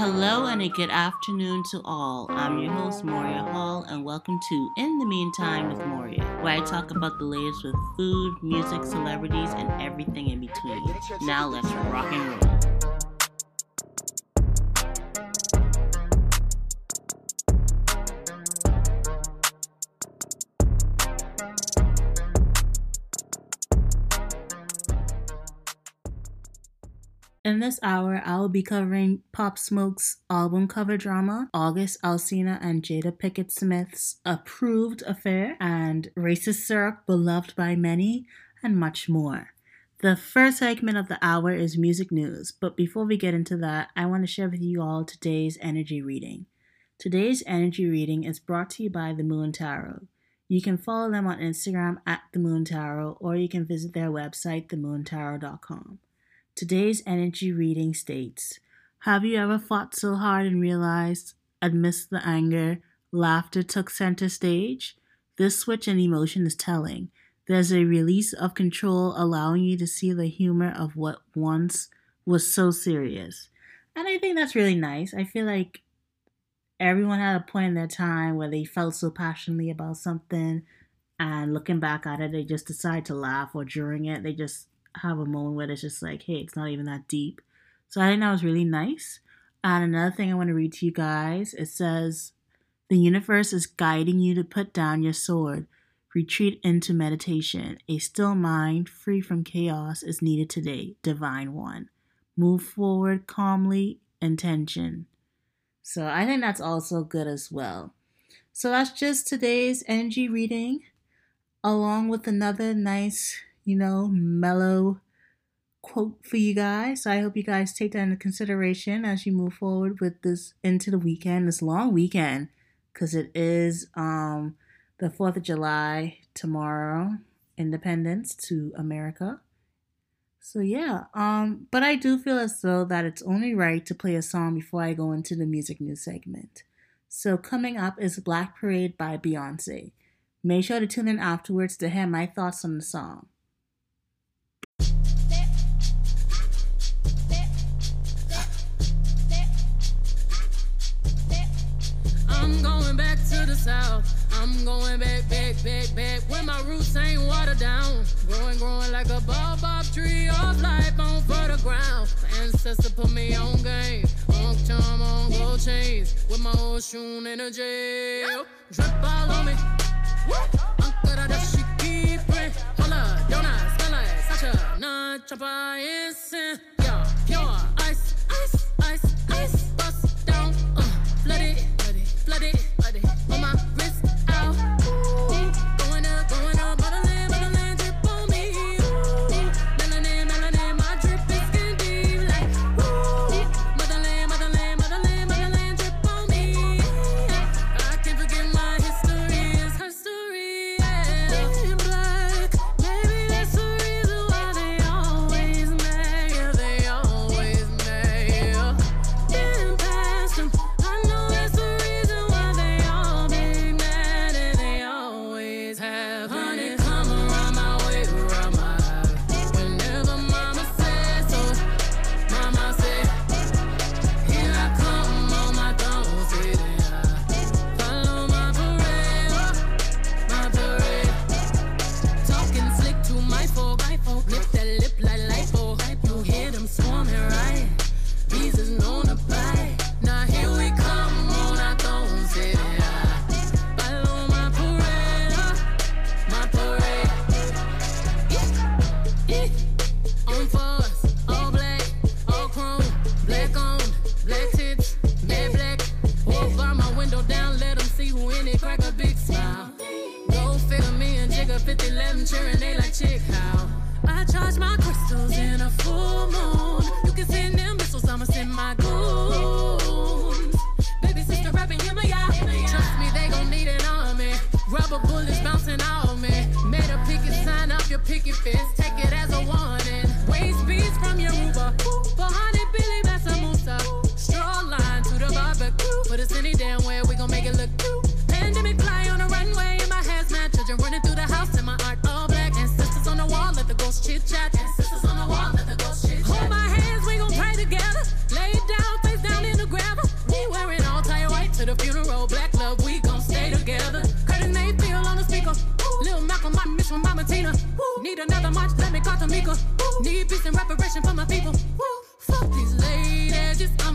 Hello and a good afternoon to all. I'm your host, Moria Hall, and welcome to In the Meantime with Moria, where I talk about the latest with food, music, celebrities, and everything in between. Now let's rock and roll. In this hour, I will be covering Pop Smoke's album cover drama, August Alsina and Jada Pinkett Smith's approved affair, and Racist Syrup, beloved by many, and much more. The first segment of the hour is music news, but before we get into that, I want to share with you all today's energy reading. Today's energy reading is brought to you by the Moon Tarot. You can follow them on Instagram at the Moon Tarot, or you can visit their website, themoontarot.com. Today's energy reading states Have you ever fought so hard and realized, amidst the anger, laughter took center stage? This switch in emotion is telling. There's a release of control, allowing you to see the humor of what once was so serious. And I think that's really nice. I feel like everyone had a point in their time where they felt so passionately about something, and looking back at it, they just decide to laugh, or during it, they just have a moment where it's just like, hey, it's not even that deep. So I think that was really nice. And another thing I want to read to you guys it says, The universe is guiding you to put down your sword. Retreat into meditation. A still mind, free from chaos, is needed today, Divine One. Move forward calmly, intention. So I think that's also good as well. So that's just today's energy reading, along with another nice you know, mellow quote for you guys. So I hope you guys take that into consideration as you move forward with this into the weekend, this long weekend, because it is um the 4th of July tomorrow, independence to America. So yeah, um, but I do feel as though that it's only right to play a song before I go into the music news segment. So coming up is Black Parade by Beyonce. Make sure to tune in afterwards to hear my thoughts on the song. South. I'm going back, back, back, back. When my roots ain't watered down. Growing, growing like a baobab tree of life on fertile ground. My ancestor put me on game. On charm, on gold chains. With my old shoe in a jail. Drip all on me. Uncle that she keep it. I smell like such a non-chopper instant. Yeah, pure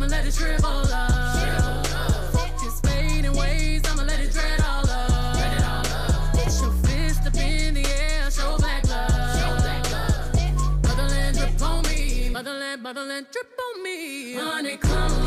I'ma let it up. This fading ways, I'ma let it dread all up. Your up in the air, show black love. Motherland drip on me, motherland, motherland drip on me. Honey, come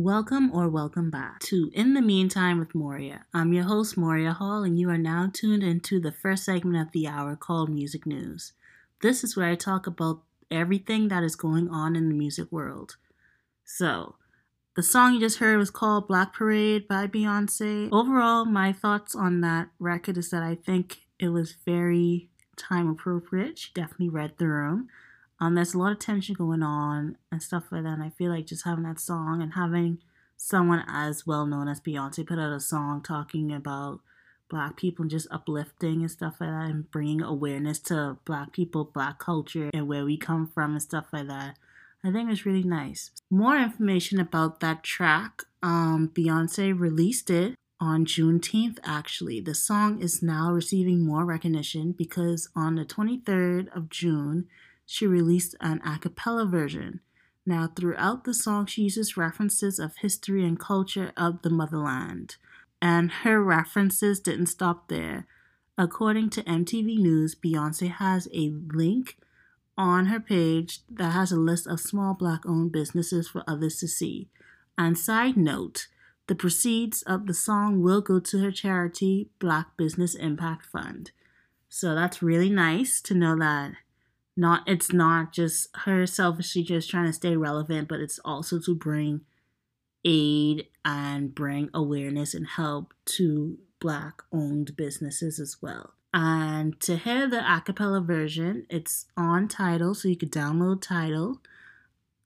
Welcome or welcome back to In the Meantime with Moria. I'm your host, Moria Hall, and you are now tuned into the first segment of the hour called Music News. This is where I talk about everything that is going on in the music world. So, the song you just heard was called Black Parade by Beyonce. Overall, my thoughts on that record is that I think it was very time appropriate. She definitely read the room. Um, there's a lot of tension going on and stuff like that. And I feel like just having that song and having someone as well known as Beyonce put out a song talking about black people and just uplifting and stuff like that and bringing awareness to black people, black culture, and where we come from and stuff like that. I think it's really nice. More information about that track, um, Beyonce released it on Juneteenth, actually. The song is now receiving more recognition because on the 23rd of June, she released an a cappella version. Now, throughout the song, she uses references of history and culture of the motherland. And her references didn't stop there. According to MTV News, Beyonce has a link on her page that has a list of small black owned businesses for others to see. And side note, the proceeds of the song will go to her charity, Black Business Impact Fund. So that's really nice to know that not it's not just her selfishly just trying to stay relevant, but it's also to bring aid and bring awareness and help to black owned businesses as well. And to hear the a cappella version, it's on Tidal, so you could download Tidal,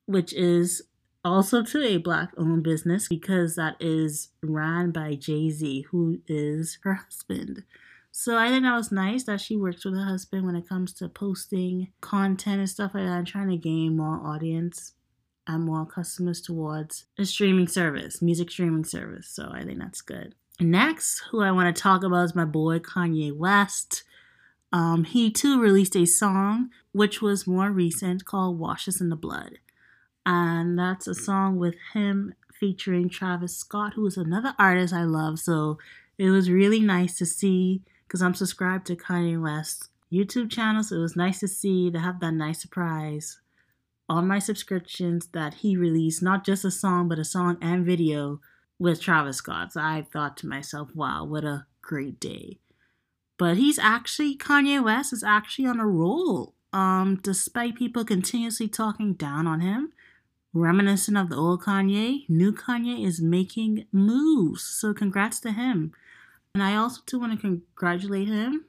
which is also to a black owned business because that is ran by Jay Z, who is her husband. So I think that was nice that she works with her husband when it comes to posting content and stuff like that and trying to gain more audience and more customers towards a streaming service, music streaming service. So I think that's good. Next, who I want to talk about is my boy Kanye West. Um, he too released a song which was more recent called Wash Us in the Blood. And that's a song with him featuring Travis Scott, who is another artist I love. So it was really nice to see because I'm subscribed to Kanye West's YouTube channel. So it was nice to see to have that nice surprise on my subscriptions that he released not just a song, but a song and video with Travis Scott. So I thought to myself, wow, what a great day. But he's actually, Kanye West is actually on a roll. Um, despite people continuously talking down on him, reminiscent of the old Kanye, new Kanye is making moves. So congrats to him. And I also do want to congratulate him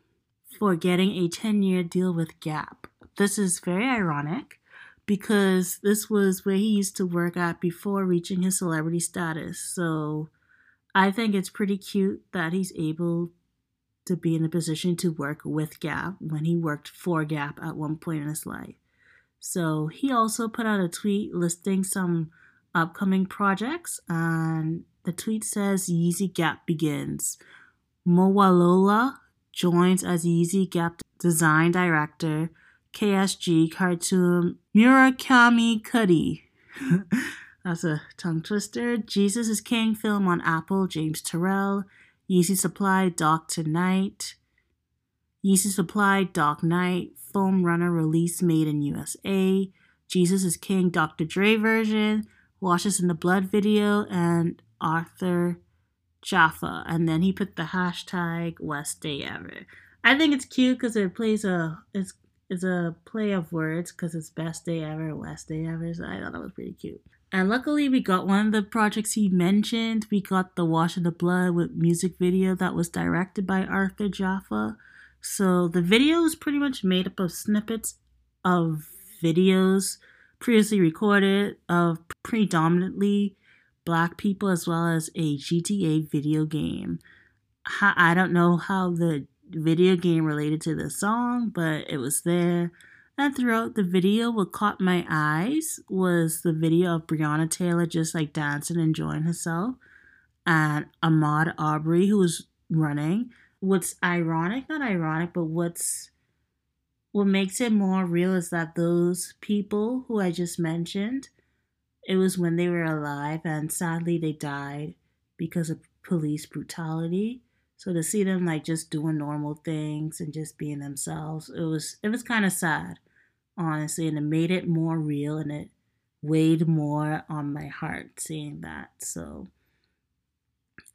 for getting a 10 year deal with Gap. This is very ironic because this was where he used to work at before reaching his celebrity status. So I think it's pretty cute that he's able to be in a position to work with Gap when he worked for Gap at one point in his life. So he also put out a tweet listing some upcoming projects, and the tweet says Yeezy Gap begins. Mowalola joins as Yeezy Gap design director. KSG cartoon Murakami Kudi. That's a tongue twister. Jesus is King film on Apple, James Turrell. Yeezy Supply, Dr. Knight. Yeezy Supply, Doc Knight. Foam Runner release made in USA. Jesus is King, Dr. Dre version. Wash Us in the Blood video. And Arthur Jafa. And then he put the hashtag West Day Ever. I think it's cute because it plays a it's it's a play of words because it's best day ever, West day ever. So I thought that was pretty cute. And luckily, we got one of the projects he mentioned. We got the Wash in the Blood with music video that was directed by Arthur Jafa. So the video is pretty much made up of snippets of videos previously recorded of predominantly black people as well as a GTA video game. I don't know how the video game related to the song, but it was there. And throughout the video, what caught my eyes was the video of Breonna Taylor just like dancing, enjoying herself, and Ahmaud Arbery, who was running. What's ironic, not ironic, but what's what makes it more real is that those people who I just mentioned, it was when they were alive, and sadly they died because of police brutality. So to see them like just doing normal things and just being themselves, it was it was kind of sad, honestly, and it made it more real and it weighed more on my heart seeing that. So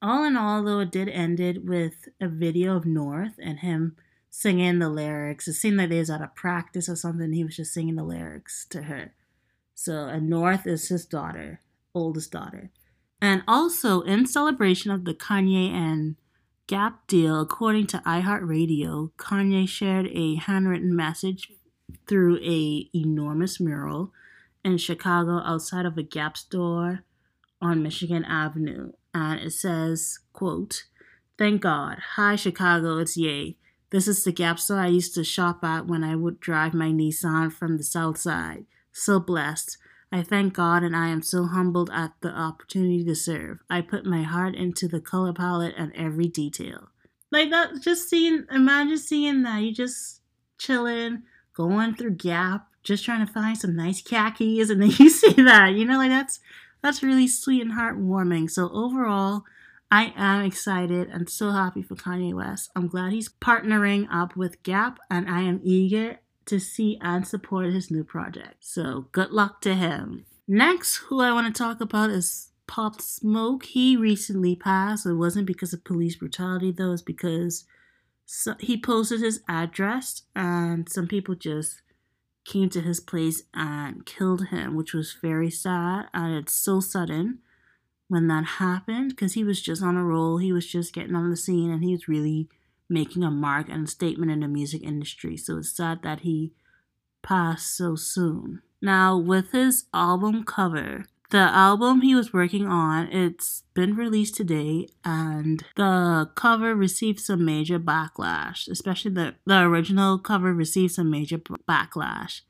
all in all, though, it did ended with a video of North and him singing the lyrics. It seemed like they was out of practice or something. He was just singing the lyrics to her. So, and North is his daughter, oldest daughter. And also, in celebration of the Kanye and Gap deal, according to iHeartRadio, Kanye shared a handwritten message through a enormous mural in Chicago outside of a Gap store on Michigan Avenue. And it says, quote, Thank God. Hi, Chicago, it's Ye. This is the Gap store I used to shop at when I would drive my Nissan from the south side. So blessed. I thank God and I am so humbled at the opportunity to serve. I put my heart into the color palette and every detail. Like that, just seeing, imagine seeing that. You just chilling, going through Gap, just trying to find some nice khakis, and then you see that. You know, like that's that's really sweet and heartwarming. So overall, I am excited and so happy for Kanye West. I'm glad he's partnering up with Gap, and I am eager to see and support his new project. So good luck to him. Next, who I want to talk about is Pop Smoke. He recently passed. It wasn't because of police brutality, though, it's because so he posted his address and some people just came to his place and killed him, which was very sad. And it's so sudden when that happened because he was just on a roll. He was just getting on the scene and he was really making a mark and a statement in the music industry. So it's sad that he passed so soon. Now, with his album cover, the album he was working on, it's been released today, and the cover received some major backlash, especially the, the original cover received some major backlash.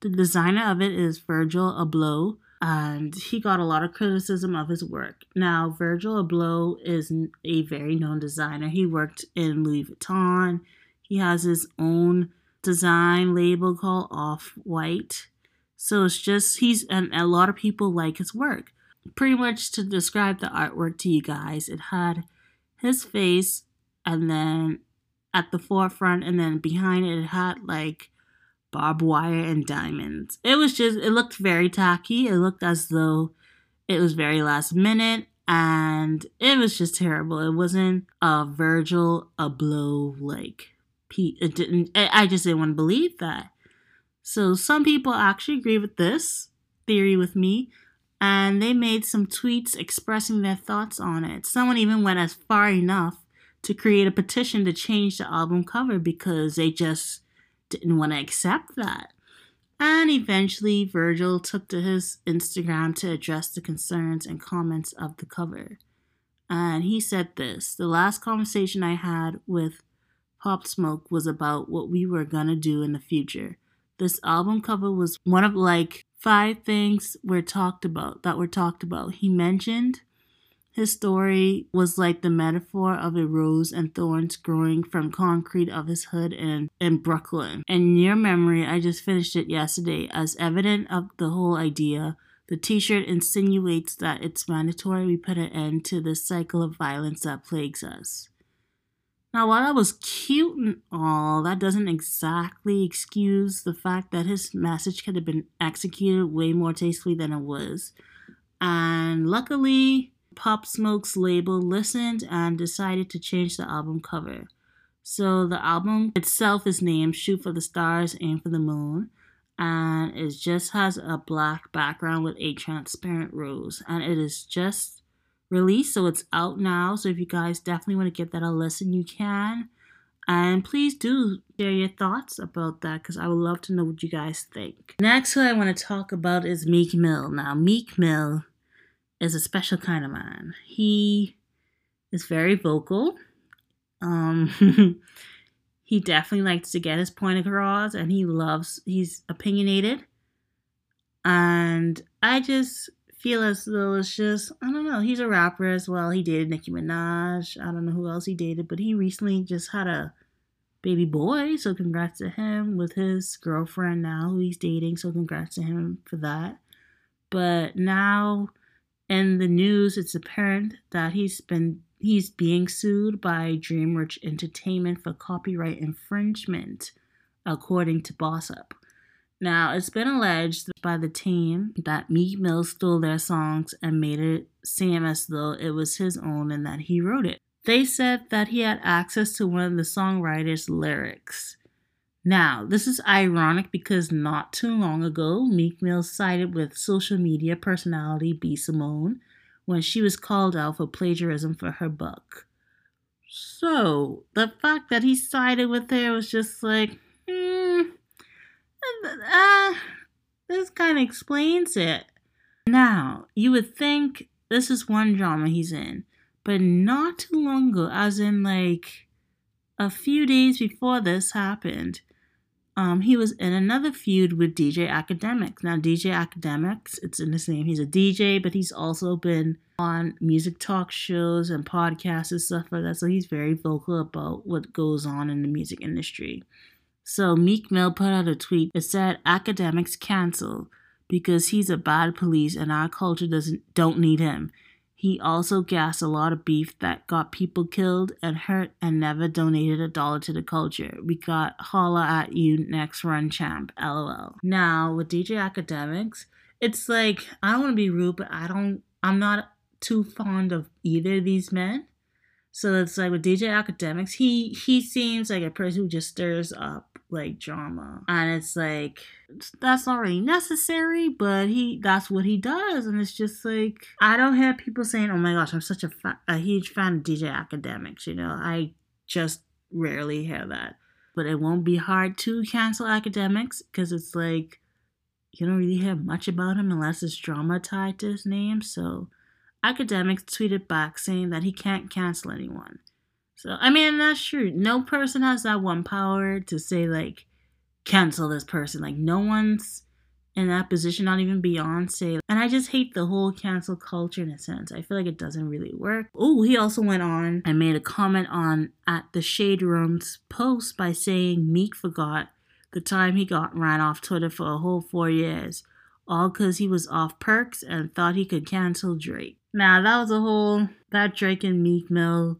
The designer of it is Virgil Abloh, and he got a lot of criticism of his work. Now, Virgil Abloh is a very known designer. He worked in Louis Vuitton. He has his own design label called Off White. So it's just he's and a lot of people like his work. Pretty much to describe the artwork to you guys, it had his face and then at the forefront and then behind it, it had like barbed wire and diamonds. It was just, it looked very tacky. It looked as though it was very last minute and it was just terrible. It wasn't a Virgil Abloh like it didn't I just didn't want to believe that. So some people actually agree with this theory with me and they made some tweets expressing their thoughts on it. Someone even went as far enough to create a petition to change the album cover because they just didn't want to accept that. And eventually, Virgil took to his Instagram to address the concerns and comments of the cover. And he said this The last conversation I had with Pop Smoke was about what we were gonna do in the future. This album cover was one of like five things were talked about that were talked about. He mentioned his story was like the metaphor of a rose and thorns growing from concrete of his hood in, in Brooklyn. And your memory, I just finished it yesterday. As evident of the whole idea, the t shirt insinuates that it's mandatory we put an end to this cycle of violence that plagues us. Now, while that was cute and all, that doesn't exactly excuse the fact that his message could have been executed way more tastefully than it was. And luckily, Pop Smoke's label listened and decided to change the album cover. So the album itself is named Shoot for the Stars, Aim for the Moon, and it just has a black background with a transparent rose. And it is just released, so it's out now. So if you guys definitely want to give that a listen, you can. And please do share your thoughts about that because I would love to know what you guys think. Next, who I want to talk about is Meek Mill. Now, Meek Mill is a special kind of man. He is very vocal. Um, he definitely likes to get his point across, and he loves. He's opinionated, and I just feel as though it's just I don't know. He's a rapper as well. He dated Nicki Minaj. I don't know who else he dated, but he recently just had a baby boy. So congrats to him with his girlfriend now who he's dating. So congrats to him for that. But now in the news, it's apparent that he's been he's being sued by DreamWorks Entertainment for copyright infringement, according to Boss Up. Now, it's been alleged by the team that Meek Mill stole their songs and made it seem as though it was his own and that he wrote it. They said that he had access to one of the songwriter's lyrics. Now, this is ironic because not too long ago, Meek Mill sided with social media personality B. Simone when she was called out for plagiarism for her book. So, the fact that he sided with her was just like, uh, this kind of explains it. Now, you would think this is one drama he's in, but not too long ago, as in like a few days before this happened, um, he was in another feud with DJ Akademiks. Now, DJ Akademiks, it's in his name. He's a DJ, but he's also been on music talk shows and podcasts and stuff like that. So he's very vocal about what goes on in the music industry. So Meek Mill put out a tweet that said Akademiks cancel because he's a bad police and our culture doesn't don't need him. He also gassed a lot of beef that got people killed and hurt and never donated a dollar to the culture. We got holla at you next run champ, lol. Now with DJ Akademiks, it's like I don't want to be rude, but I don't I'm not too fond of either of these men. So it's like with DJ Akademiks, he he seems like a person who just stirs up like drama. And it's like that's not really necessary but he that's what he does. And it's just like i don't have people saying oh my gosh i'm such a, fa- a huge fan of dj Akademiks you know? I just rarely hear that. But it won't be hard to cancel Akademiks because it's like you don't really hear much about him unless it's drama tied to his name. So Akademiks tweeted back saying that he can't cancel anyone so I mean that's true. No person has that one power to say like cancel this person. Like no one's in that position, not even Beyonce. And I just hate the whole cancel culture in a sense. I feel like it doesn't really work. Oh, he also went on and made a comment on at the Shade Room's post by saying Meek forgot the time he got ran off Twitter for a whole four years, all because he was off perks and thought he could cancel Drake. Now that was a whole that Drake and Meek Mill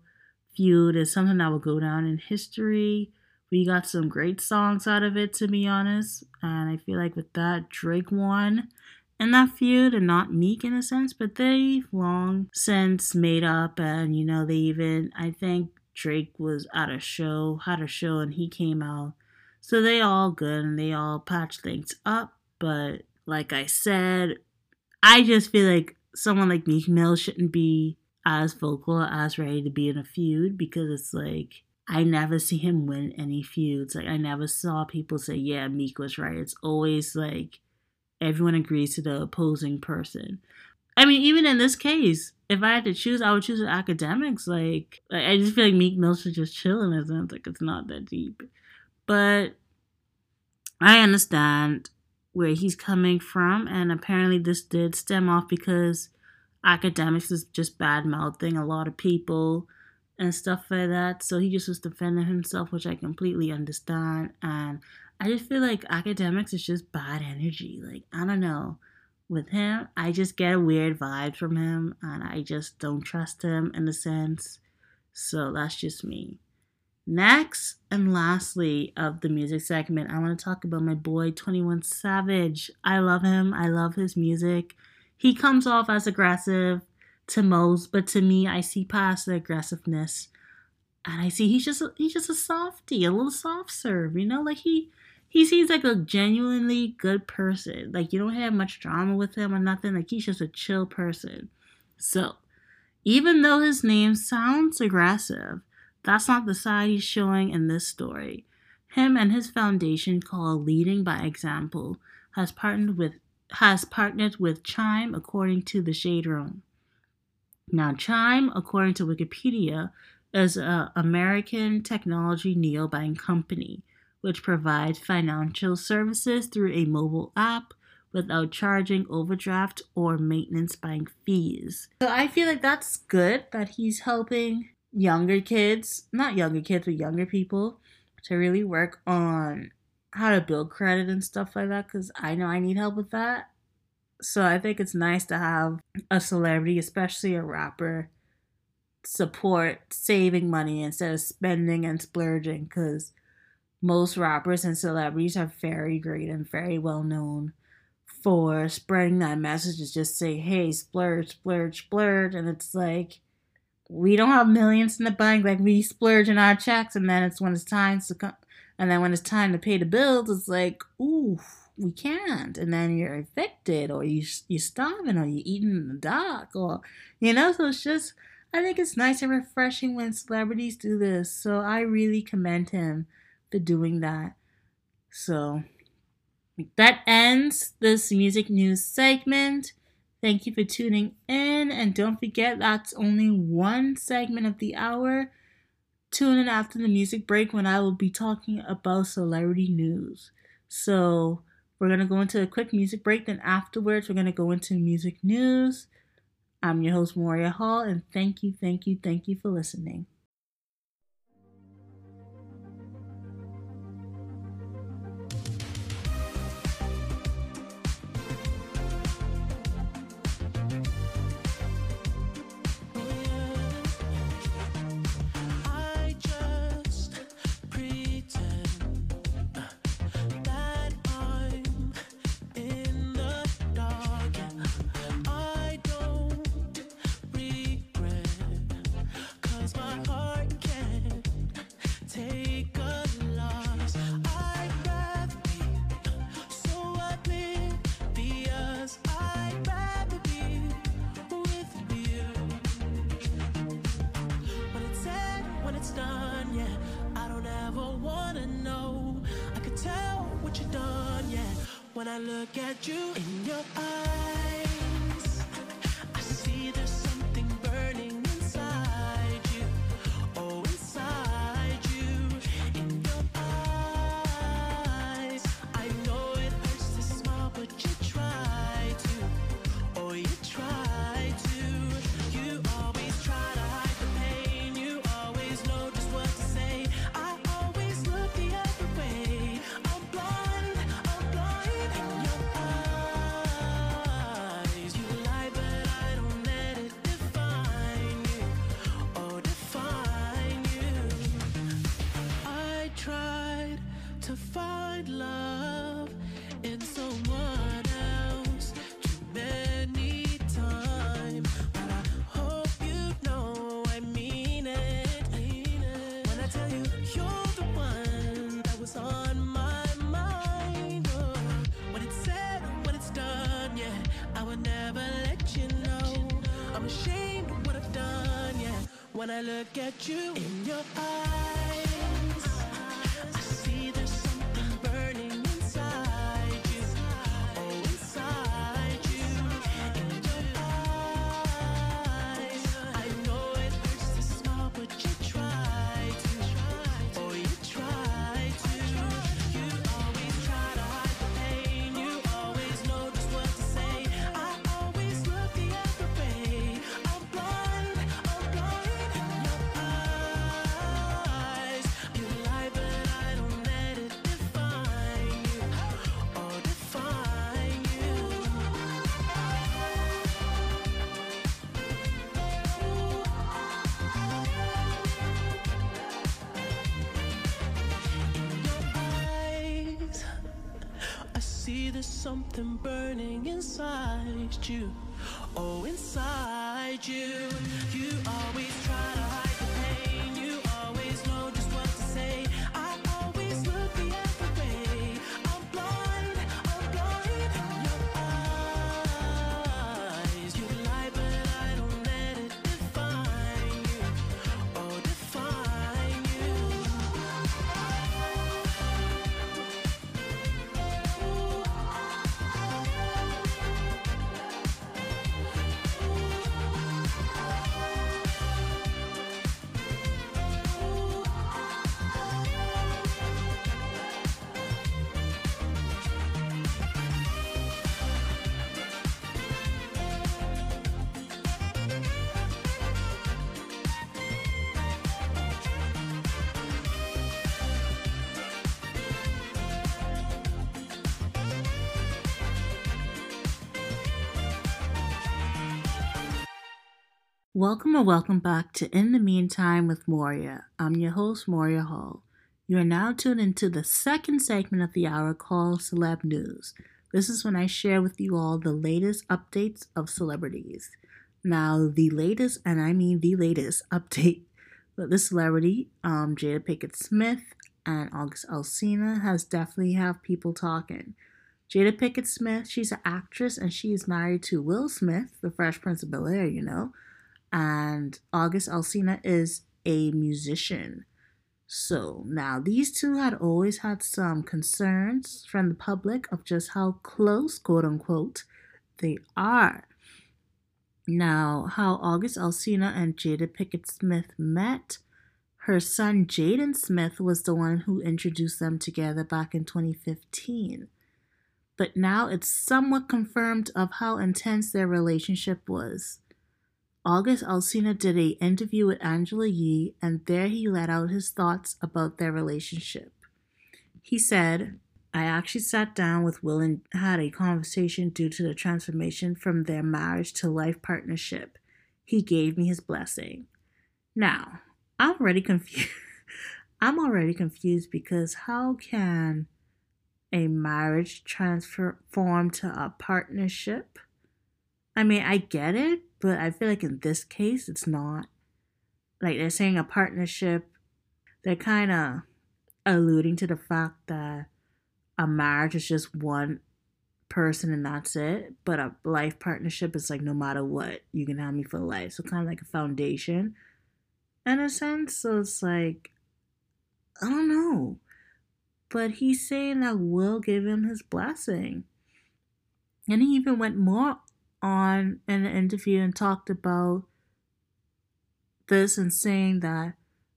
feud is something that will go down in history. We got some great songs out of it, to be honest. And I feel like with that, Drake won in that feud and not Meek in a sense, but they've long since made up. And, you know, they even, I think Drake was at a show, had a show, and he came out. So they all good and they all patch things up. But like I said, I just feel like someone like Meek Mill shouldn't be as vocal as ready to be in a feud because it's like I never see him win any feuds. Like I never saw people say, "Yeah, Meek was right." It's always like everyone agrees to the opposing person. I mean, even in this case, if I had to choose, I would choose Akademiks. Like, I just feel like Meek Mill should just chill in a. Like, it's not that deep. But I understand where he's coming from, and apparently this did stem off because Akademiks is just bad mouthing a lot of people and stuff like that. So he just was defending himself, which I completely understand. And I just feel like Akademiks is just bad energy. Like, I don't know. With him, I just get a weird vibe from him, and I just don't trust him in a sense. So that's just me. Next and lastly of the music segment, I want to talk about my boy 21 Savage. I love him. I love his music. He comes off as aggressive to most, but to me, I see past the aggressiveness, and I see he's just a, he's just a softy, a little soft serve. You know, like he he seems like a genuinely good person. Like you don't have much drama with him or nothing. Like he's just a chill person. So, even though his name sounds aggressive, that's not the side he's showing in this story. Him and his foundation called Leading by Example has partnered with has partnered with Chime according to the Shade Room. Now, Chime, according to Wikipedia, is an American technology neobank company which provides financial services through a mobile app without charging overdraft or maintenance bank fees. So I feel like that's good that he's helping younger kids, not younger kids, but younger people to really work on how to build credit and stuff like that because I know I need help with that. So I think it's nice to have a celebrity, especially a rapper, support saving money instead of spending and splurging because most rappers and celebrities are very great and very well known for spreading that message is just say, hey, splurge, splurge, splurge. And it's like, we don't have millions in the bank. Like, we splurge in our checks, and then it's when it's time to come, and then when it's time to pay the bills, it's like, ooh, we can't. And then you're evicted, or you, you're starving, or you're eating in the dark, or, you know, so it's just, I think it's nice and refreshing when celebrities do this. So I really commend him for doing that. So that ends this music news segment. Thank you for tuning in, and don't forget that's only one segment of the hour. Tune in after the music break when I will be talking about celebrity news. So, we're going to go into a quick music break, then afterwards, we're going to go into music news. I'm your host, Moria Hall, and thank you, thank you, thank you for listening. I hope you know I mean it. When I tell you you're the one that was on my mind. Oh. When it's said, when it's done, yeah. I will never let you know. I'm ashamed of what I've done. Yeah, when I look at you in your you. Welcome or welcome back to In the Meantime with Moria. I'm your host, Moria Hall. You are now tuned into the second segment of the hour called Celeb News. This is when I share with you all the latest updates of celebrities. Now, the latest, and I mean the latest update with this celebrity, um, Jada Pinkett Smith and August Alsina, has definitely have people talking. Jada Pinkett Smith, she's an actress and she is married to Will Smith, the Fresh Prince of Bel Air, you know and August Alsina is a musician. So now these two had always had some concerns from the public of just how close, quote unquote, they are. Now, how August Alsina and Jada Pinkett Smith met, her son Jaden Smith was the one who introduced them together back in 2015. But now it's somewhat confirmed of how intense their relationship was. August Alsina did a interview with Angela Yee, and there he let out his thoughts about their relationship. He said, I actually sat down with Will and had a conversation due to the transformation from their marriage to life partnership. He gave me his blessing. Now, I'm already confused. I'm already confused because how can a marriage transform to a partnership? I mean, I get it, but I feel like in this case, it's not. Like they're saying a partnership, they're kind of alluding to the fact that a marriage is just one person and that's it. But a life partnership is like no matter what, you can have me for life. So kind of like a foundation in a sense. So it's like, I don't know. But he's saying that will give him his blessing. And he even went more on in an interview and talked about this and saying that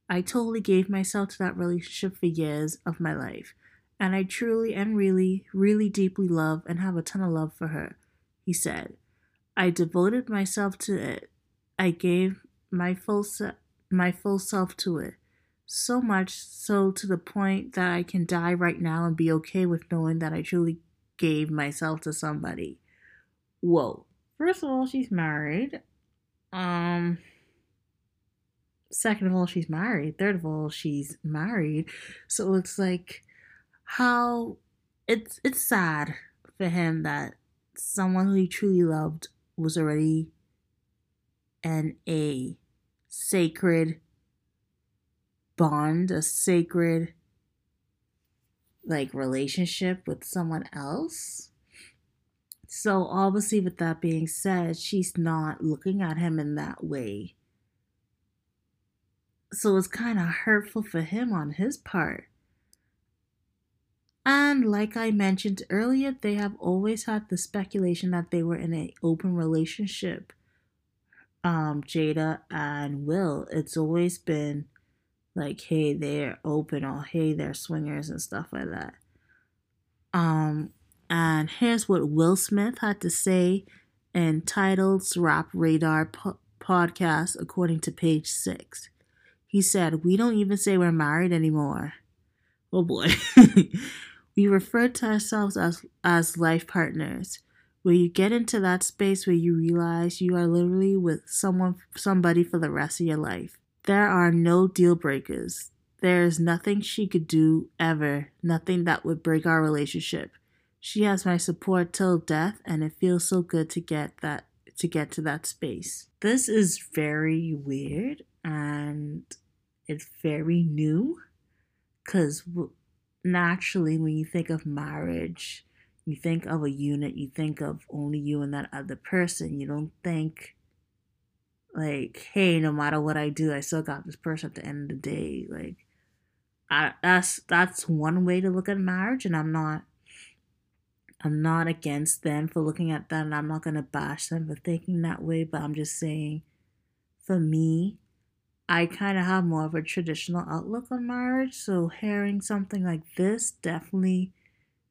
I totally gave myself to that relationship for years of my life. And I truly and really, really deeply love and have a ton of love for her. He said, I devoted myself to it. I gave my full se- my full self to it. So much so to the point that I can die right now and be okay with knowing that I truly gave myself to somebody. Whoa. First of all, she's married. Um second of all, she's married. Third of all, she's married. So it's like how it's it's sad for him that someone who he truly loved was already in a sacred bond, a sacred like relationship with someone else. So, obviously, with that being said, she's not looking at him in that way. So, it's kind of hurtful for him on his part. And, like I mentioned earlier, they have always had the speculation that they were in an open relationship. Um, Jada and Will, it's always been like, hey, they're open, or hey, they're swingers and stuff like that. Um, and here's what Will Smith had to say in Tidal's Rap Radar po- podcast, according to page six. He said, We don't even say we're married anymore. Oh boy. we refer to ourselves as, as life partners. Where you get into that space where you realize you are literally with someone, somebody for the rest of your life. There are no deal breakers. There is nothing she could do ever, nothing that would break our relationship. She has my support till death, and it feels so good to get that to get to that space. This is very weird and it's very new because naturally, when you think of marriage, you think of a unit, you think of only you and that other person. You don't think like, hey, no matter what I do, I still got this person at the end of the day. Like, I, that's that's one way to look at marriage, and I'm not I'm not against them for looking at that, and I'm not gonna bash them for thinking that way. But I'm just saying, for me, I kind of have more of a traditional outlook on marriage, so hearing something like this definitely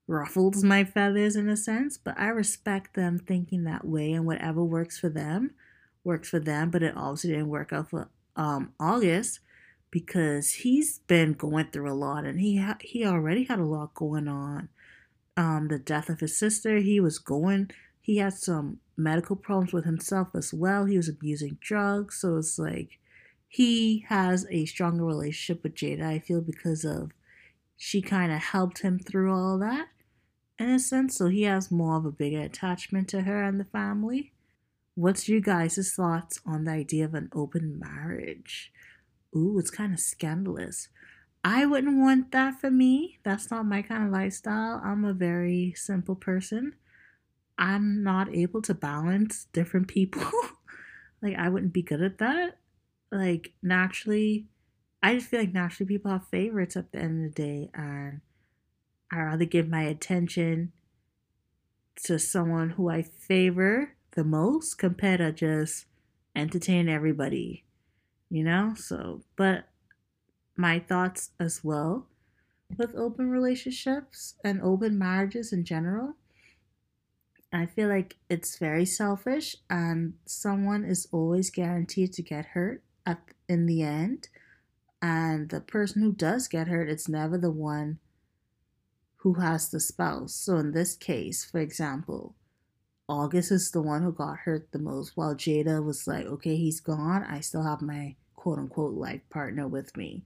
ruffles my feathers in a sense. But I respect them thinking that way, and whatever works for them works for them. But it also didn't work out for um, August because he's been going through a lot, and he ha- he already had a lot going on. Um, the death of his sister, he was going. He had some medical problems with himself as well. He was abusing drugs, so it's like he has a stronger relationship with Jada, I feel, because of she kind of helped him through all that in a sense. So he has more of a bigger attachment to her and the family. What's your guys' thoughts on the idea of an open marriage? Ooh, it's kind of scandalous. I wouldn't want that for me. That's not my kind of lifestyle. I'm a very simple person. I'm not able to balance different people. like, I wouldn't be good at that like naturally I just feel like naturally people have favorites at the end of the day and I rather give my attention to someone who I favor the most compared to just entertain everybody. You know? So but my thoughts as well with open relationships and open marriages in general. I feel like it's very selfish and someone is always guaranteed to get hurt at in the end. And the person who does get hurt it's never the one who has the spouse. So in this case for example august is the one who got hurt the most while jada was like okay he's gone. I still have my quote unquote life partner with me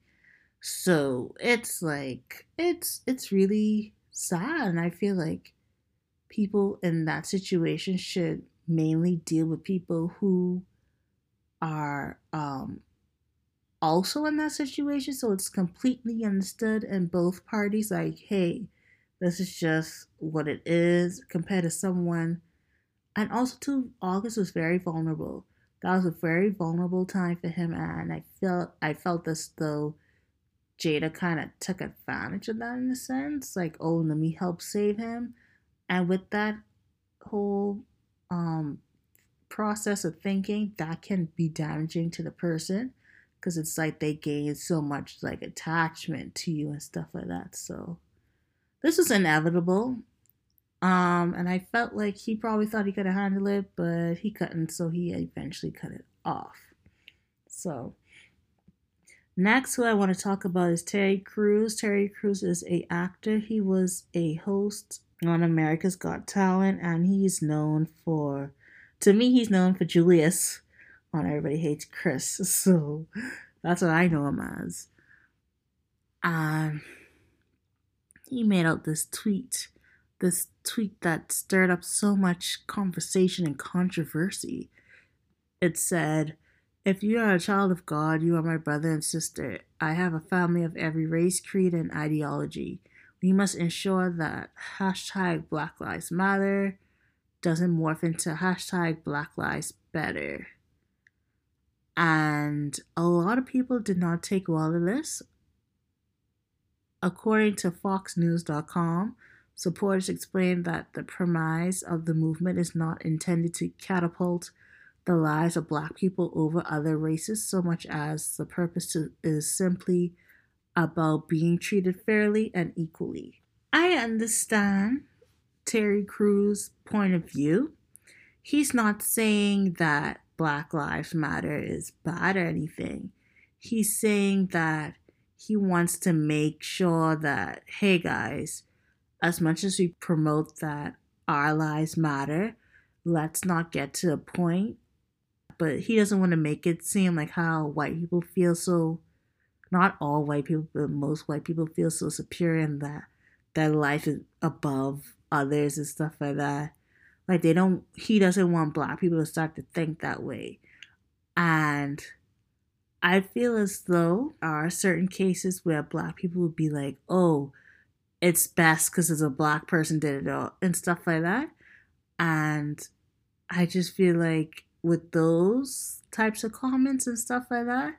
so it's like it's it's really sad and i feel like people in that situation should mainly deal with people who are um, also in that situation. So it's completely understood and both parties like, hey, this is just what it is compared to someone. And also, too, August was very vulnerable. That was a very vulnerable time for him, and I felt I felt as though Jada kind of took advantage of that in a sense, like, oh, let me help save him. And with that whole um process of thinking that can be damaging to the person because it's like they gain so much like attachment to you and stuff like that. So this was inevitable. Um and i felt like he probably thought he could have handled it but he couldn't so he eventually cut it off. So next who i want to talk about is terry crews terry crews is a actor he was a host on america's got talent and he's known for to me, he's known for Julius on Everybody Hates Chris, so that's what I know him as. Um, he made out this tweet, this tweet that stirred up so much conversation and controversy. It said, If you are a child of God, you are my brother and sister. I have a family of every race, creed, and ideology. We must ensure that hashtag Black Lives Matter, doesn't morph into hashtag Black Lives Better. And a lot of people did not take well to this. According to FoxNews.com, supporters explained that the premise of the movement is not intended to catapult the lives of black people over other races so much as the purpose to, is simply about being treated fairly and equally. I understand Terry Crews' point of view. He's not saying that Black Lives Matter is bad or anything. He's saying that he wants to make sure that, hey guys, as much as we promote that our lives matter, let's not get to a point. But he doesn't want to make it seem like how white people feel so, not all white people, but most white people feel so superior and that their life is above others and stuff like that. Like they don't he doesn't want black people to start to think that way. And I feel as though there are certain cases where black people would be like, oh, it's best because it's a black person did it all and stuff like that. And I just feel like with those types of comments and stuff like that,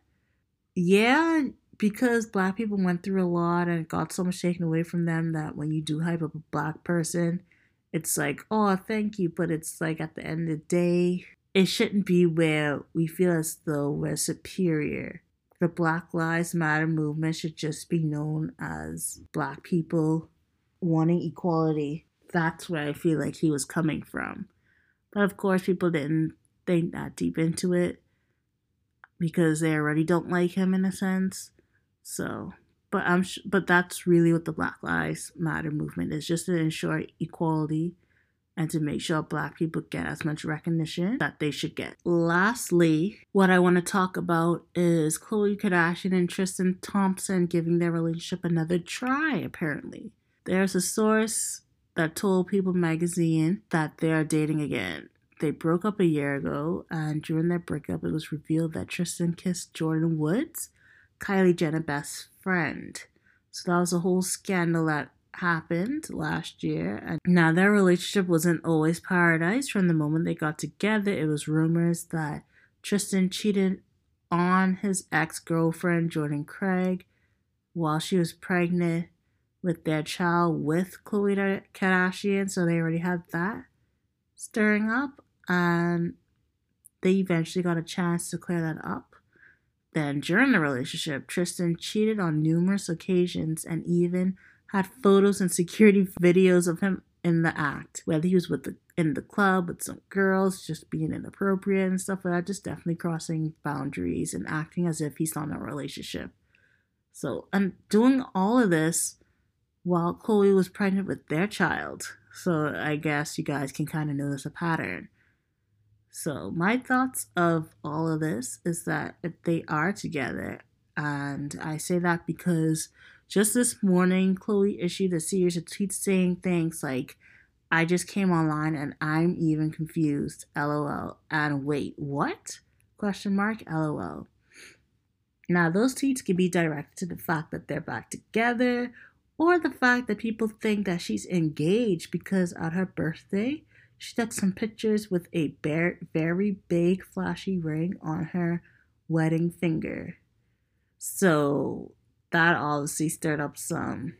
yeah, because black people went through a lot and got so much taken away from them that when you do hype up a black person, it's like, oh, thank you. But it's like at the end of the day, it shouldn't be where we feel as though we're superior. The Black Lives Matter movement should just be known as black people wanting equality. That's where I feel like he was coming from. But of course, people didn't think that deep into it because they already don't like him in a sense. So, but I'm sh- but that's really what the Black Lives Matter movement is just to ensure equality and to make sure black people get as much recognition that they should get. Lastly, what I want to talk about is Khloe Kardashian and Tristan Thompson giving their relationship another try, apparently. There's a source that told People magazine that they are dating again. They broke up a year ago, and during their breakup, it was revealed that Tristan kissed Jordyn Woods, Kylie Jenner's best friend. So that was a whole scandal that happened last year. And now their relationship wasn't always paradise. From the moment they got together, it was rumors that Tristan cheated on his ex girlfriend, Jordan Craig, while she was pregnant with their child with Khloe Kardashian. So they already had that stirring up. And they eventually got a chance to clear that up. Then, during the relationship, Tristan cheated on numerous occasions and even had photos and security videos of him in the act, whether he was with the in the club with some girls, just being inappropriate and stuff like that, just definitely crossing boundaries and acting as if he's not in a relationship. So I'm doing all of this while Khloe was pregnant with their child. So I guess you guys can kind of notice a pattern. So my thoughts of all of this is that if they are together, and I say that because just this morning, Khloe issued a series of tweets saying things like, I just came online and I'm even confused. LOL. And wait, what? Question mark. LOL. Now, those tweets can be directed to the fact that they're back together or the fact that people think that she's engaged because at her birthday, she took some pictures with a very big flashy ring on her wedding finger. So that obviously stirred up some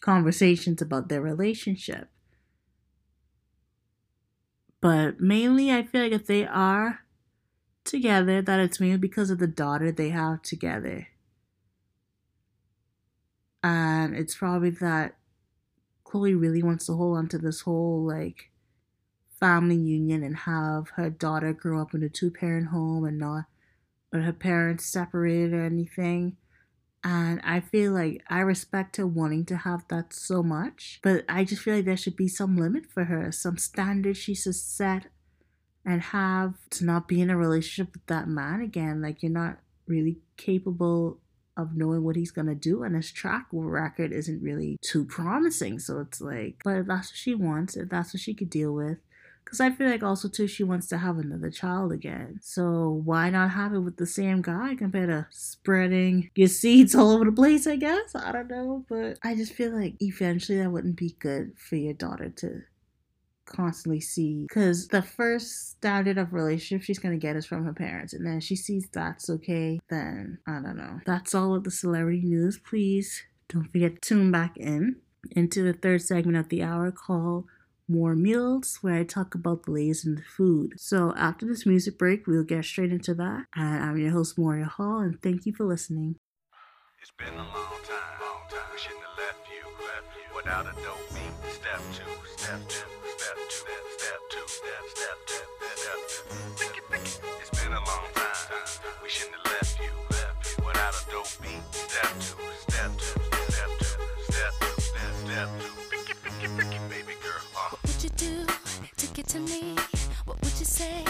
conversations about their relationship. But mainly, I feel like if they are together, that it's mainly because of the daughter they have together. And it's probably that Khloe really wants to hold on to this whole like family union and have her daughter grow up in a two parent home and not or her parents separated or anything. And I feel like I respect her wanting to have that so much, but I just feel like there should be some limit for her, some standard she should set and have to not be in a relationship with that man again. Like you're not really capable of knowing what he's gonna do, and his track record isn't really too promising. So it's like, but if that's what she wants, if that's what she could deal with, because I feel like also too she wants to have another child again. So why not have it with the same guy compared to spreading your seeds all over the place? I guess I don't know, but I just feel like eventually that wouldn't be good for your daughter to constantly see because the first standard of relationship she's gonna get is from her parents and then she sees that's okay then i don't know that's all of the celebrity news please don't forget to tune back in into the third segment of the hour called more meals where I talk about the latest in the food. So after this music break, we'll get straight into that. And I'm your host, Moria Hall, and thank you for listening. It's been a long time, long time. Left you, left you without a dope beat. Step two, step two, to me? What would you say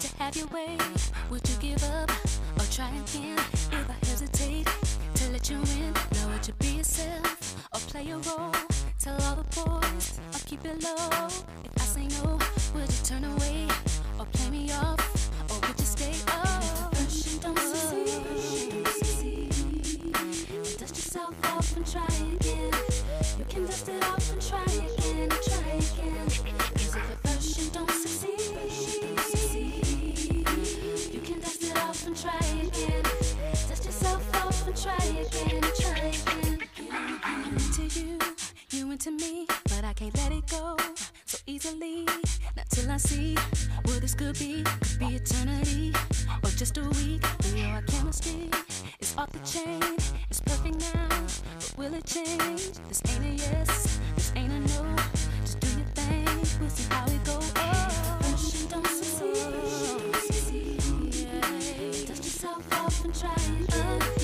to have your way? Would you give up or try again? If I hesitate to let you in, now would you be yourself or play a role? Tell all the boys I'll keep it low. If I say no, would you turn away or play me off, or would you stay up? You don't succeed, dust yourself off and try again. You can dust it off and try again, try again. Try again, try again. I'm into you, you into me, but I can't let it go so easily. Not till I see what this could be. Could be eternity or just a week. We know our chemistry is off the chain. It's perfect now, but will it change? This ain't a yes, this ain't a no. Just do your thing, we'll see how it goes. First you don't succeed. Dust yourself off and try again.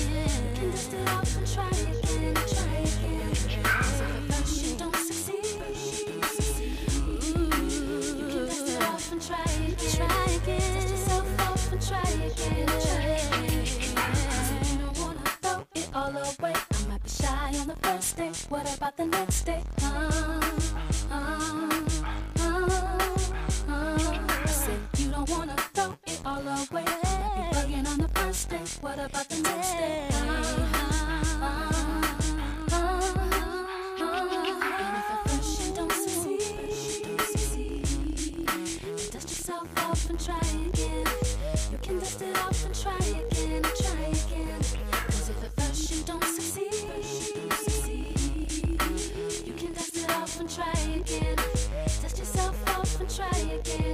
What about the next day? Uh, uh, uh, uh. You don't wanna throw it all away. I might be bugging on the first day. What about the next day? Try again. Dust yourself off and try again, Test yourself off and try again,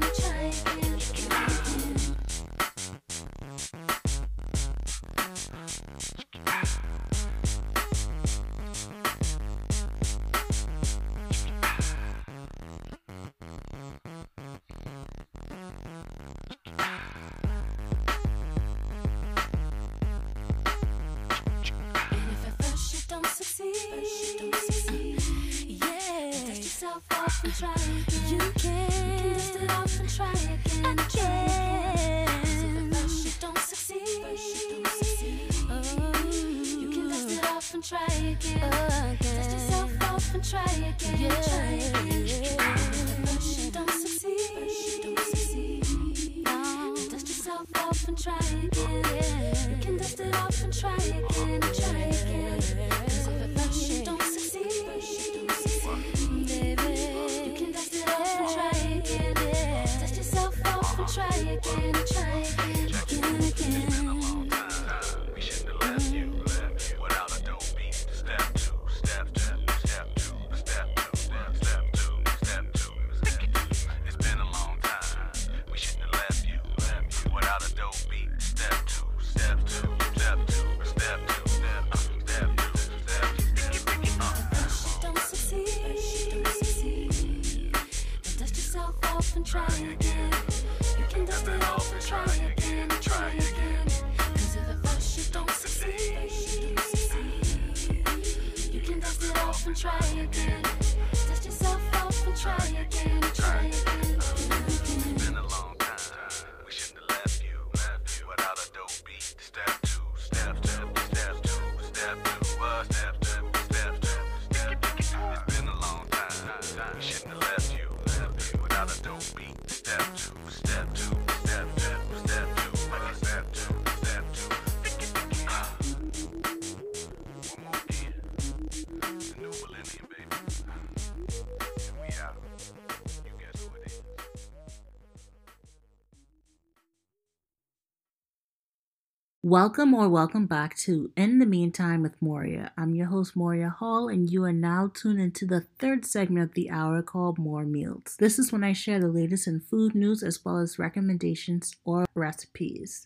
Welcome or welcome back to In the Meantime with Moria. I'm your host, Moria Hall, and you are now tuned into the third segment of the hour called More Meals. This is when I share the latest in food news as well as recommendations or recipes.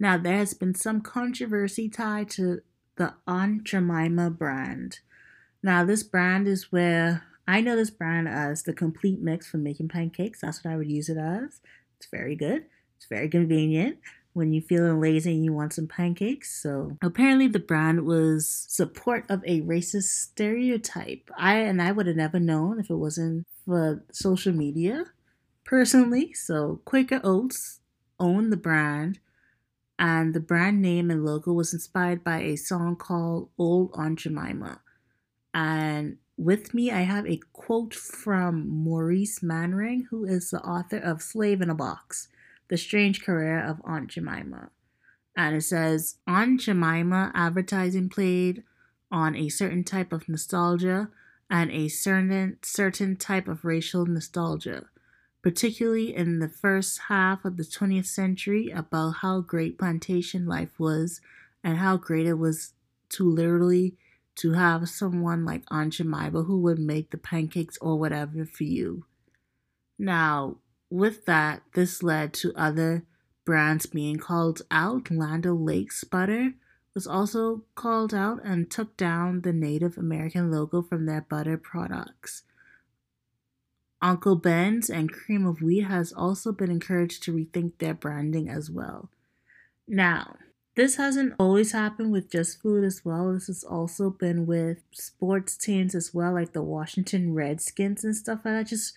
Now, there has been some controversy tied to the Aunt Jemima brand. Now, this brand is where I know this brand as the complete mix for making pancakes. That's what I would use it as. It's very good. It's very convenient when you're feeling lazy and you want some pancakes. So apparently the brand was support of a racist stereotype. I and I would have never known if it wasn't for social media personally. So Quaker Oats owned the brand and the brand name and logo was inspired by a song called Old Aunt Jemima. And with me, I have a quote from Maurice Manring, who is the author of Slave in a Box The Strange Career of Aunt Jemima. And it says Aunt Jemima advertising played on a certain type of nostalgia and a certain, certain type of racial nostalgia, particularly in the first half of the 20th century, about how great plantation life was and how great it was to literally to have someone like Aunt Jemima who would make the pancakes or whatever for you. Now, with that, this led to other brands being called out. Land O'Lakes butter was also called out and took down the Native American logo from their butter products. Uncle Ben's and Cream of Wheat has also been encouraged to rethink their branding as well. Now, this hasn't always happened with just food as well. This has also been with sports teams as well, like the Washington Redskins and stuff like that. Just,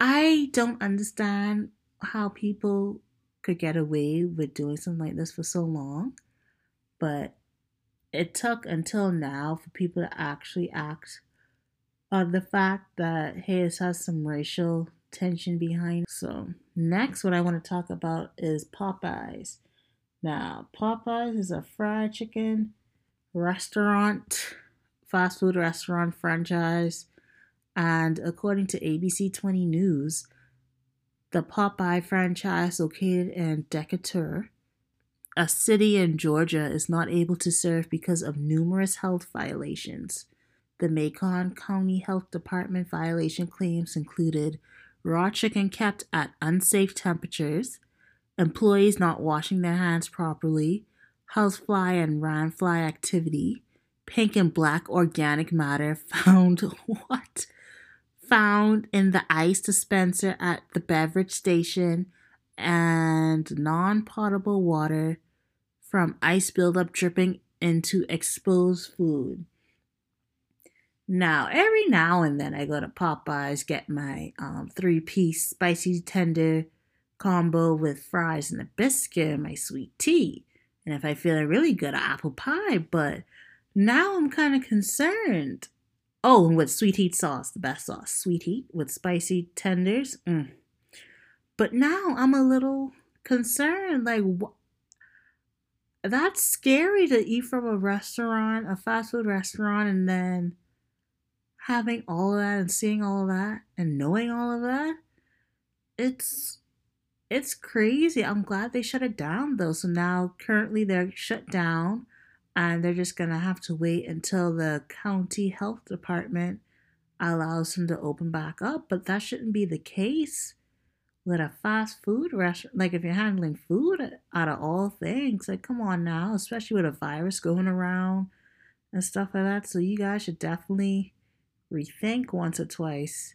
I don't understand how people could get away with doing something like this for so long. But it took until now for people to actually act on the fact that, hey, this has some racial tension behind. So, next, what I want to talk about is Popeyes. Now, Popeyes is a fried chicken restaurant, fast food restaurant franchise. And according to ABC 20 News, the Popeye franchise located in Decatur, a city in Georgia, is not able to serve because of numerous health violations. The Macon County Health Department violation claims included raw chicken kept at unsafe temperatures, employees not washing their hands properly, housefly and drain fly activity, pink and black organic matter found what? Found in the ice dispenser at the beverage station and non-potable water from ice buildup dripping into exposed food. Now, every now and then I go to Popeyes, get my um, three piece spicy tender combo with fries and a biscuit and my sweet tea. And if I feeling really good, apple pie. But now I'm kind of concerned. Oh, and with sweet heat sauce, the best sauce, sweet heat with spicy tenders. Mm. But now I'm a little concerned. Like, wh- that's scary to eat from a restaurant, a fast food restaurant, and then having all of that and seeing all of that and knowing all of that. It's it's crazy. I'm glad they shut it down though. So now currently they're shut down and they're just gonna have to wait until the county health department allows them to open back up. But that shouldn't be the case with a fast food restaurant. Like if you're handling food out of all things, like come on now, especially with a virus going around and stuff like that. So you guys should definitely rethink once or twice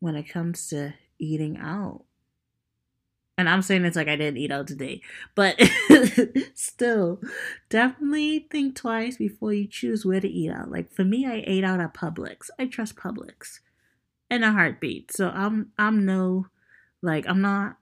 when it comes to eating out. And I'm saying it's like I didn't eat out today, but still, definitely think twice before you choose where to eat out. Like for me, I ate out at Publix. I trust Publix in a heartbeat. So I'm I'm no like I'm not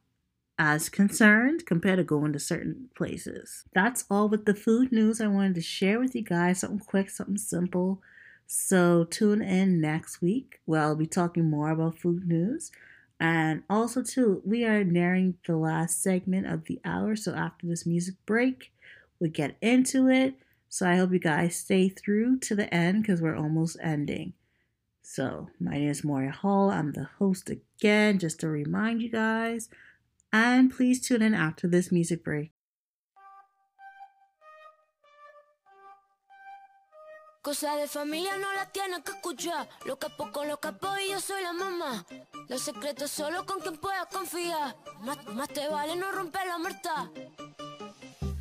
as concerned compared to going to certain places. That's all with the food news I wanted to share with you guys. Something quick, something simple. So tune in next week where I'll be talking more about food news. And also, too, we are nearing the last segment of the hour. So after this music break, we get into it. So I hope you guys stay through to the end because we're almost ending. So my name is Moria Hall. I'm the host again, just to remind you guys. And please tune in after this music break. Cosa de familia no la tienes que escuchar. Lo capo con los capos y yo soy la mamá. Los secretos solo con quien puedas confiar. Más, más te vale no romper la muerta.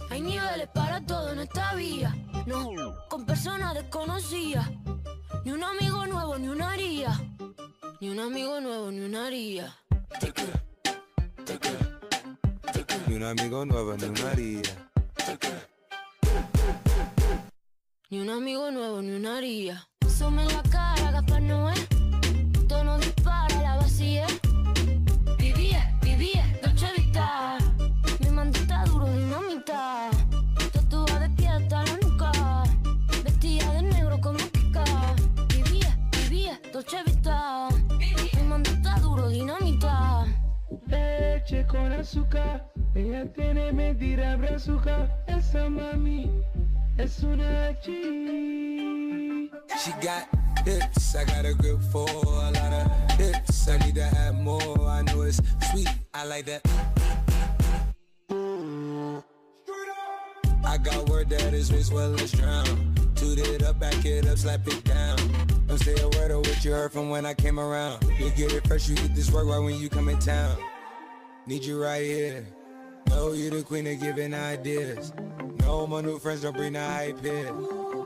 Hay niveles para todo en esta vía. No, con personas desconocidas. Ni un amigo nuevo, ni una haría. Ni un amigo nuevo, ni una haría. Ni un amigo nuevo, ni una haría. Ni un amigo nuevo, ni una haría. Sume la cara, Gaspar Noé. Tono dispara, la vacía. Vivía, vivía, Dolce Vita. Mi mandita duro, dinamita. Tatuada de pie hasta la nuca. Vestida de negro como Kika. Vivía, vivía, Dolce Vita. Mi mandita duro, dinamita. Leche con azúcar. Ella tiene mentira brazuca. Esa mami She got hips, I got a grip for a lot of hits. I need to have more. I know it's sweet, I like that. I got word that his waist well as drown. Toot it up, back it up, slap it down. Don't say a word of what you heard from when I came around. You get it fresh, you get this work right when you come in town. Need you right here. Know you the queen of giving ideas. No, my new friends don't bring the hype here.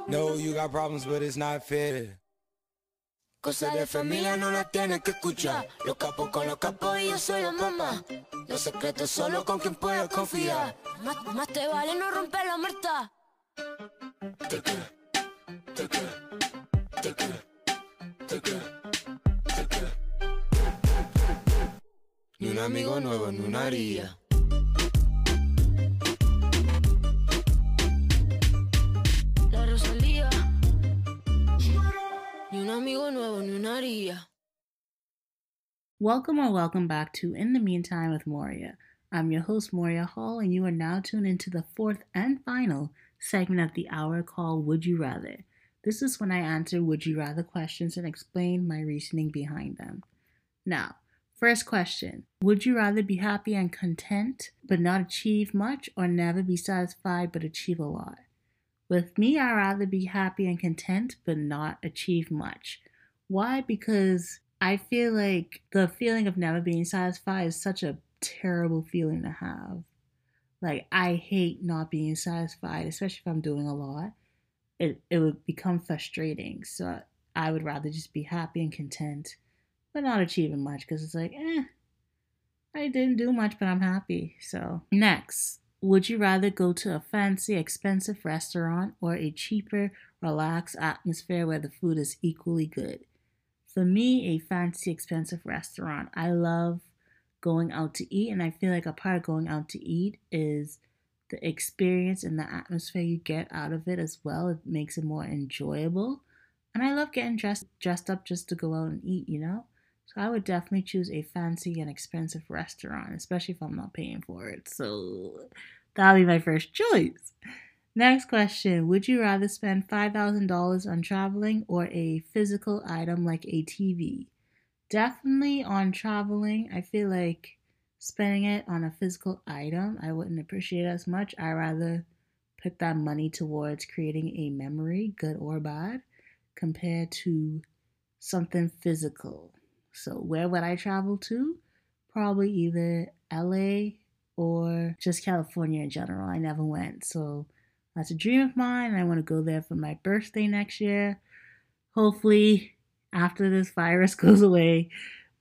No, you got problems, but it's not fair. Cosa de familia no la tienes que escuchar. Los capos con los capos y yo soy la mamá. Los secretos solo con quien puedas confiar. Más, más te vale no romper la muerta. Ni un amigo nuevo, ni una haría. Un amigo nuevo, ni una haría. Welcome or welcome back to In the Meantime with Moria. I'm your host, Moria Hall, and you are now tuned into the fourth and final segment of the hour called Would You Rather. This is when I answer Would You Rather questions and explain my reasoning behind them. Now, first question Would you rather be happy and content but not achieve much, or never be satisfied but achieve a lot? With me, I'd rather be happy and content but not achieve much. Why? Because I feel like the feeling of never being satisfied is such a terrible feeling to have. Like, I hate not being satisfied, especially if I'm doing a lot. It, it would become frustrating. So I would rather just be happy and content but not achieving much because it's like, eh, I didn't do much, but I'm happy. So, next, would you rather go to a fancy, expensive restaurant or a cheaper, relaxed atmosphere where the food is equally good? For me, a fancy, expensive restaurant. I love going out to eat, and I feel like a part of going out to eat is the experience and the atmosphere you get out of it as well. It makes it more enjoyable. And I love getting dressed dressed up just to go out and eat, you know? So I would definitely choose a fancy and expensive restaurant, especially if I'm not paying for it. So that'll be my first choice. Next question Would you rather spend $5,000 on traveling or a physical item like a TV? Definitely on traveling. I feel like spending it on a physical item, I wouldn't appreciate as much. I rather put that money towards creating a memory, good or bad, compared to something physical. So, where would I travel to? Probably either LA or just California in general. I never went. So, that's a dream of mine. I want to go there for my birthday next year. Hopefully, after this virus goes away.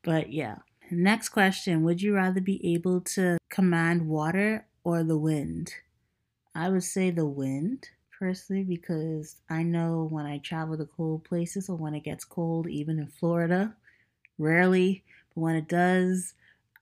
But yeah. Next question Would you rather be able to command water or the wind? I would say the wind personally because I know when I travel to cold places or when it gets cold, even in Florida, rarely, but when it does,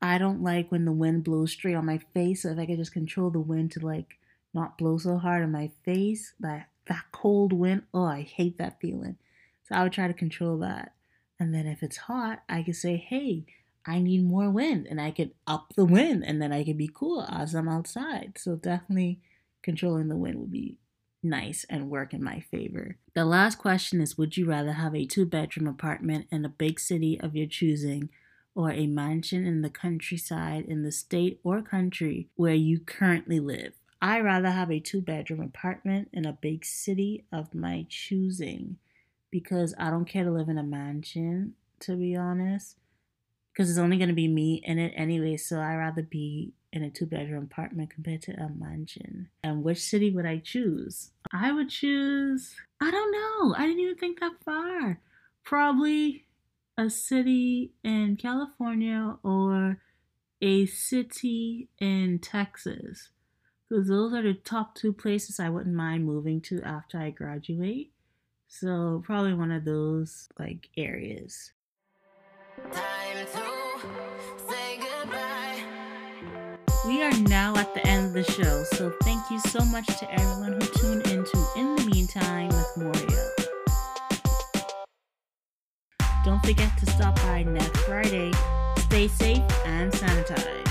I don't like when the wind blows straight on my face. So if I could just control the wind to like not blow so hard on my face, that that cold wind, oh, I hate that feeling. So I would try to control that. And then if it's hot, I could say, hey, I need more wind, and I could up the wind, and then I could be cool as I'm outside. So definitely controlling the wind would be nice and work in my favor. The last question is Would you rather have a two bedroom apartment in a big city of your choosing or a mansion in the countryside in the state or country where you currently live? I rather have a two bedroom apartment in a big city of my choosing because I don't care to live in a mansion, to be honest, because it's only going to be me in it anyway. So i rather be in a two bedroom apartment compared to a mansion. And which city would I choose? I would choose, I don't know. I didn't even think that far. Probably a city in California or a city in Texas. Because those are the top two places I wouldn't mind moving to after I graduate. So probably one of those like areas. Are now at the end of the show, so thank you so much to everyone who tuned into In the Meantime with Moria. Don't forget to stop by next Friday. Stay safe and sanitize.